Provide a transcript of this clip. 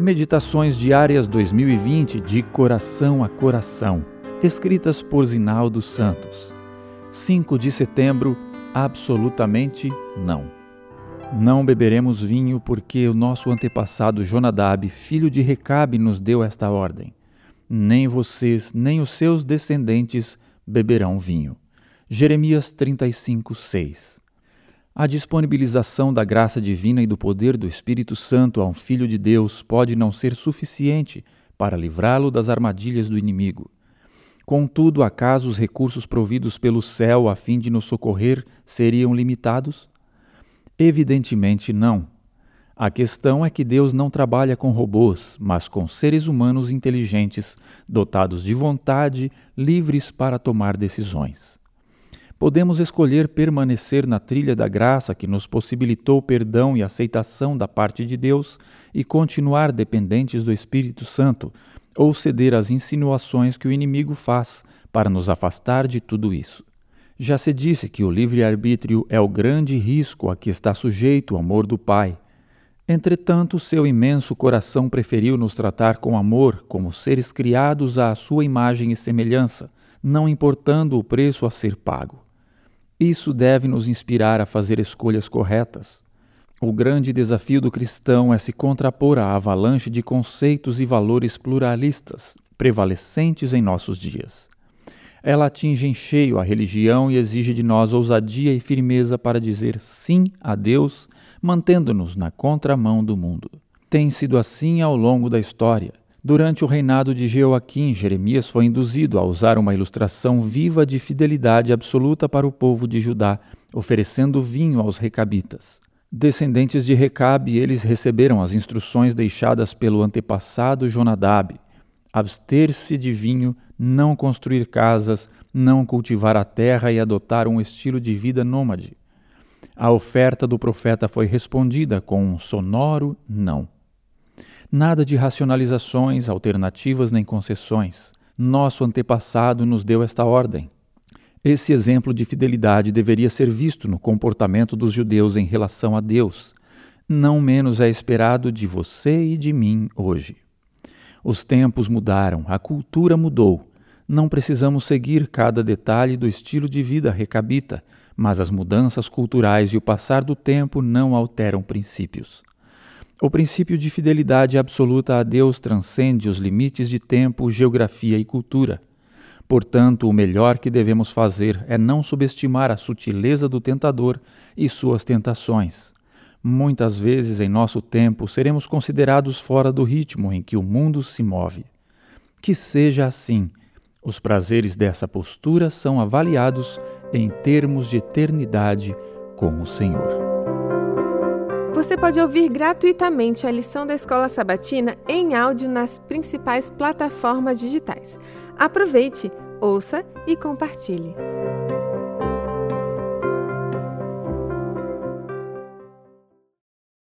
Meditações Diárias 2020 de Coração a Coração, escritas por Zinaldo Santos. 5 de setembro, absolutamente não. Não beberemos vinho porque o nosso antepassado Jonadab, filho de Recabe, nos deu esta ordem. Nem vocês, nem os seus descendentes beberão vinho. Jeremias 35, 6 a disponibilização da graça divina e do poder do Espírito Santo a um filho de Deus pode não ser suficiente para livrá-lo das armadilhas do inimigo. Contudo, acaso os recursos providos pelo céu a fim de nos socorrer seriam limitados? Evidentemente não. A questão é que Deus não trabalha com robôs, mas com seres humanos inteligentes, dotados de vontade, livres para tomar decisões podemos escolher permanecer na trilha da graça que nos possibilitou perdão e aceitação da parte de Deus e continuar dependentes do Espírito Santo, ou ceder às insinuações que o inimigo faz para nos afastar de tudo isso. Já se disse que o livre-arbítrio é o grande risco a que está sujeito o amor do Pai. Entretanto, seu imenso coração preferiu nos tratar com amor como seres criados à sua imagem e semelhança, não importando o preço a ser pago. Isso deve nos inspirar a fazer escolhas corretas. O grande desafio do cristão é se contrapor à avalanche de conceitos e valores pluralistas prevalecentes em nossos dias. Ela atinge em cheio a religião e exige de nós ousadia e firmeza para dizer sim a Deus, mantendo-nos na contramão do mundo. Tem sido assim ao longo da história. Durante o reinado de Jeoaquim, Jeremias foi induzido a usar uma ilustração viva de fidelidade absoluta para o povo de Judá, oferecendo vinho aos recabitas. Descendentes de Recabe, eles receberam as instruções deixadas pelo antepassado Jonadab: abster-se de vinho, não construir casas, não cultivar a terra e adotar um estilo de vida nômade. A oferta do profeta foi respondida com um sonoro não. Nada de racionalizações, alternativas nem concessões. Nosso antepassado nos deu esta ordem. Esse exemplo de fidelidade deveria ser visto no comportamento dos judeus em relação a Deus. Não menos é esperado de você e de mim hoje. Os tempos mudaram, a cultura mudou. Não precisamos seguir cada detalhe do estilo de vida recabita, mas as mudanças culturais e o passar do tempo não alteram princípios. O princípio de fidelidade absoluta a Deus transcende os limites de tempo, geografia e cultura. Portanto, o melhor que devemos fazer é não subestimar a sutileza do tentador e suas tentações. Muitas vezes em nosso tempo seremos considerados fora do ritmo em que o mundo se move. Que seja assim. Os prazeres dessa postura são avaliados em termos de eternidade com o Senhor. Você pode ouvir gratuitamente a lição da Escola Sabatina em áudio nas principais plataformas digitais. Aproveite, ouça e compartilhe.